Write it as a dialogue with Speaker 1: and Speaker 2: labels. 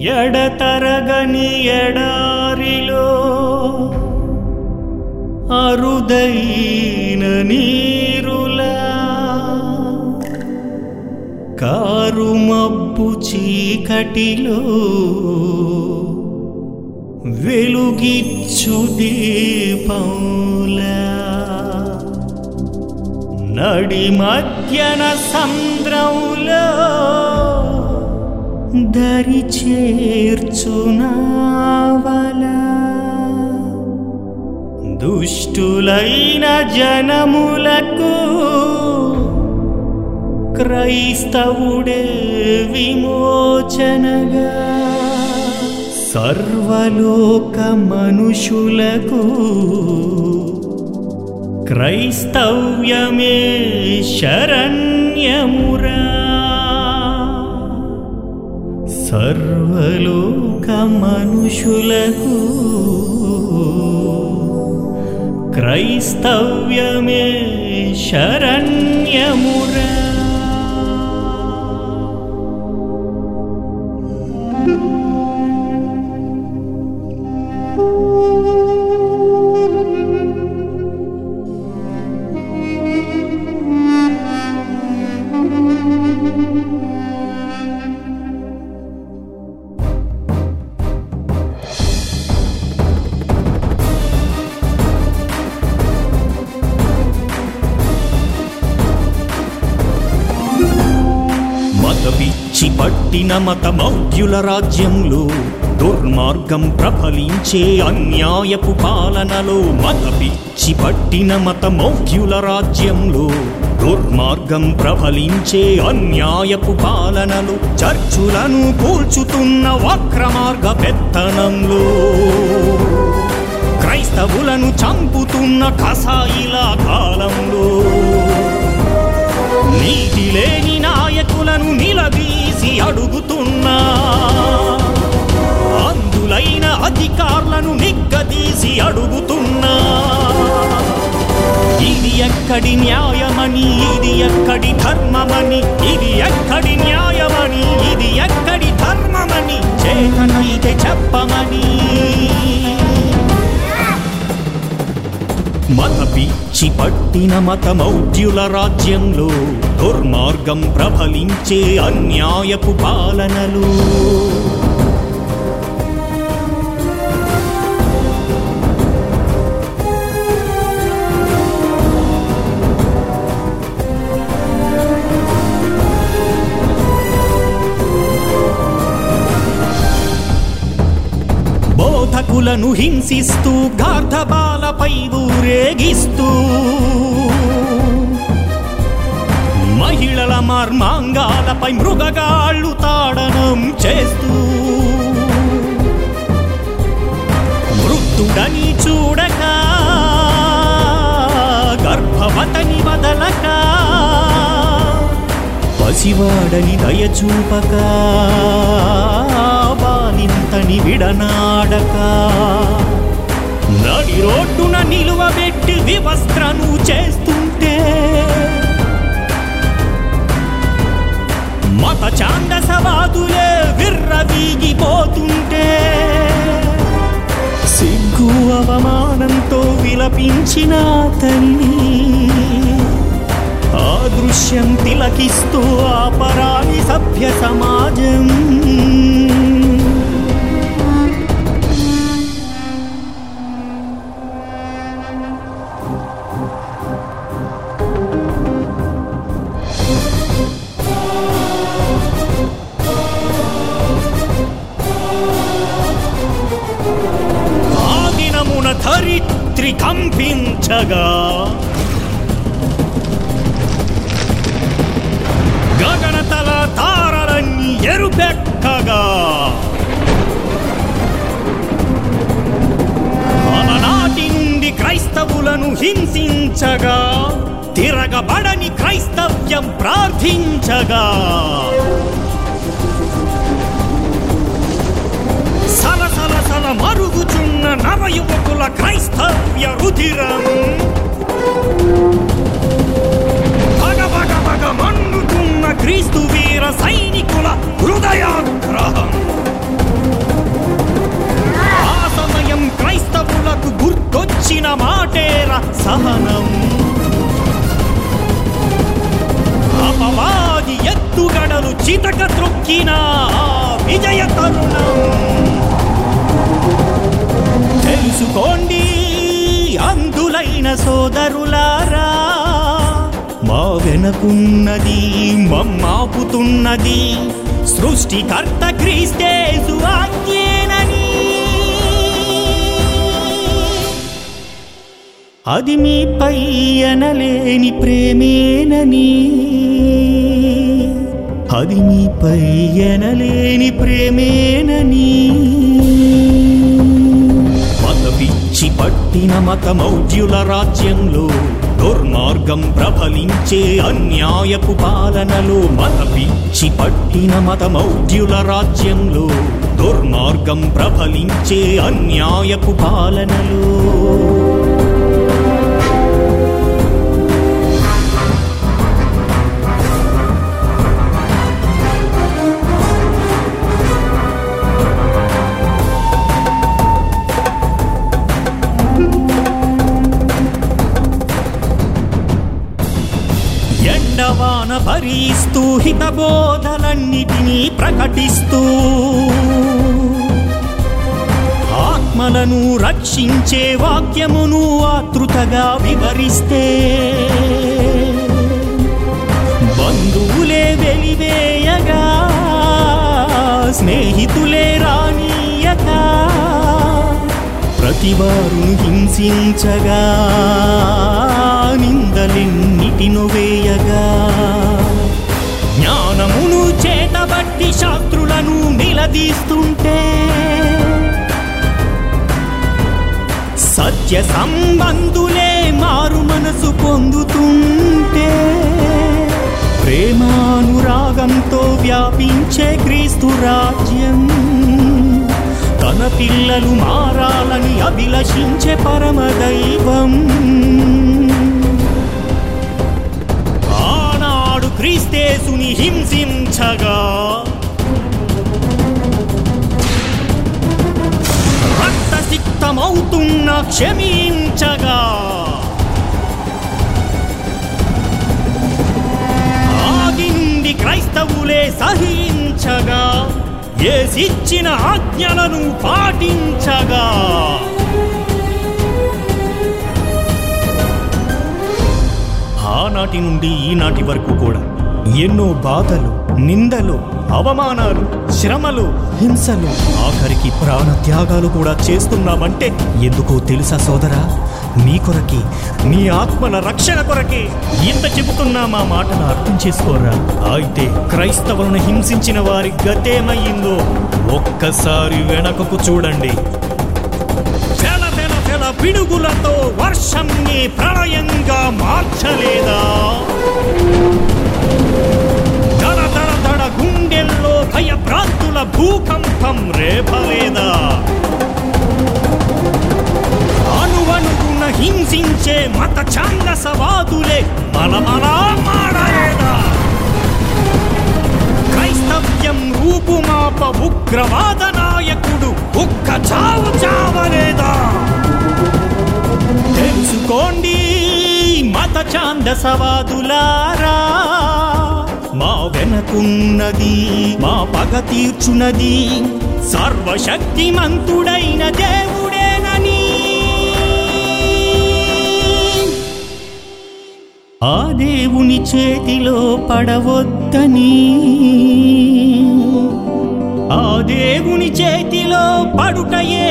Speaker 1: ఎడతరగని ఎడారిలో అరుదైన నీరులా కారుమబ్బు చీకటిలో వెలుగిచ్చు దీపంలా నడి మధ్యన సంద్రంలో దరి చేర్చునావలా. దుష్టులైన జనములకు క్రైస్తవుడే విమోచనగా. సర్వలోక మనుషులకు క్రైస్తవ్యమే శరణ్యమురా. सर्वलोकमनुषुलभू क्रैस्तव्यमे you పట్టిన మత మౌఢ్యుల రాజ్యంలో దుర్మార్గం ప్రబలించే అన్యాయపు పాలనలో మత పిచ్చి పట్టిన మత మౌఢ్యుల రాజ్యంలో దుర్మార్గం ప్రబలించే అన్యాయపు పాలనలు చర్చులను కూల్చుతున్న వక్రమార్గ పెత్తనంలో క్రైస్తవులను చంపుతున్న కసాయిల కాలంలో నీతి లేని నాయకులను నిలదీసి అడుగుతున్నా. అందులైన అధికారులను నిగ్గదీసి అడుగుతున్నా. ఇది ఎక్కడి న్యాయమని ఇది ఎక్కడి ధర్మమని ఇది ఎక్కడి న్యాయమని ఇది ఎక్కడి ధర్మమని చేతనైతే చెప్పమని. మత పిచ్చి పట్టిన మత రాజ్యంలో దుర్మార్గం ప్రబలించే అన్యాయపు పాలనలు. బోధకులను హింసిస్తూ తలపై ఊరేగిస్తూ మహిళల మర్మాంగాలపై మృగగాళ్ళు తాడనం చేస్తూ మృత్యుడని చూడక గర్భవతని వదలక పసివాడని దయచూపక బాలింతని విడనాడక. నడి రోడ్డున నిలువబెట్టి వివస్త్రను చేస్తుంటే మత చాందసవాదులే విర్రవీగిపోతుంటే సిగ్గు అవమానంతో విలపించిన తల్లి ఆ దృశ్యం తిలకిస్తూ అపరాణి సభ్య సమాజం ధరిత్రి కంపించగా. గగనతల తారలన్నీ ఎరుపెక్కగా. అలనాటి నుండి క్రైస్తవులను హింసించగా. తిరగబడని క్రైస్తవ్యం ప్రార్థించగా. తెలుసుకోండి అందులైన సోదరులారా. మా వెనకున్నది మమ్మాపుతున్నది సృష్టికర్త క్రీస్తేసు ఆజ్ఞేనని. అది మీపై అనలేని ప్రేమేనని. అది మీపై అనలేని ప్రేమేనని. పిచ్చి పట్టిన మత మౌఢ్యుల రాజ్యంలో దుర్మార్గం ప్రబలించే అన్యాయపు పాలనలో మత పిచ్చి పట్టిన మత మౌఢ్యుల రాజ్యంలో దుర్మార్గం ప్రబలించే అన్యాయపు పాలనలో ఎండవాన హితబోధలన్నిటినీ ప్రకటిస్తూ ఆత్మలను రక్షించే వాక్యమును ఆతృతగా వివరిస్తే బంధువులే వెలివేయగా స్నేహితులే రానీయక ప్రతివారును హింసించగా నిందలెన్నిటిను వేయగా. జ్ఞానమును చేతబట్టి శాస్త్రులను నిలదీస్తుంటే సత్య సంబంధులే మారు మనసు పొందుతుంటే ప్రేమానురాగంతో వ్యాపించే క్రీస్తు రాజ్యం. తన పిల్లలు మారాలని అభిలషించే పరమదైవం. క్రీస్తేసుని హింసించగా. రక్తసిక్తమవుతున్న క్షమించగా. ఆగింది క్రైస్తవులే సహించగా. ఏసిచ్చిన ఆజ్ఞలను పాటించగా. ఆనాటి నుండి ఈనాటి వరకు కూడా ఎన్నో బాధలు నిందలు అవమానాలు శ్రమలు హింసలు ఆఖరికి ప్రాణ త్యాగాలు కూడా చేస్తున్నామంటే ఎందుకో తెలుసా సోదరా? మీ కొరకి మీ ఆత్మల రక్షణ కొరకే ఇంత చెబుతున్నా మా మాటను అర్థం చేసుకోరా అయితే క్రైస్తవులను హింసించిన వారి గతేమయ్యిందో ఒక్కసారి వెనకకు చూడండి. తెల తెల పిడుగులతో వర్షంని ప్రళయంగా మార్చలేదా? దడ దడ దడ గుండెల్లో భయభ్రాంతుల భూకంపం రేపలేదా అణువణువున హింసించే మత ఛాందసవాదులే మలమలా మాడలేదా క్రైస్తవ్యం రూపుమాప ఉగ్రవాద నాయకుడు ఒక్క చావు చావలేదా తెలుసుకోండి మత ఛాందసవాదులారా మా వెనకున్నది మా పగ తీర్చునది సర్వశక్తిమంతుడైన దేవుడేనని. ఆ దేవుని చేతిలో పడవద్దని. ఆ దేవుని చేతిలో పడుటయే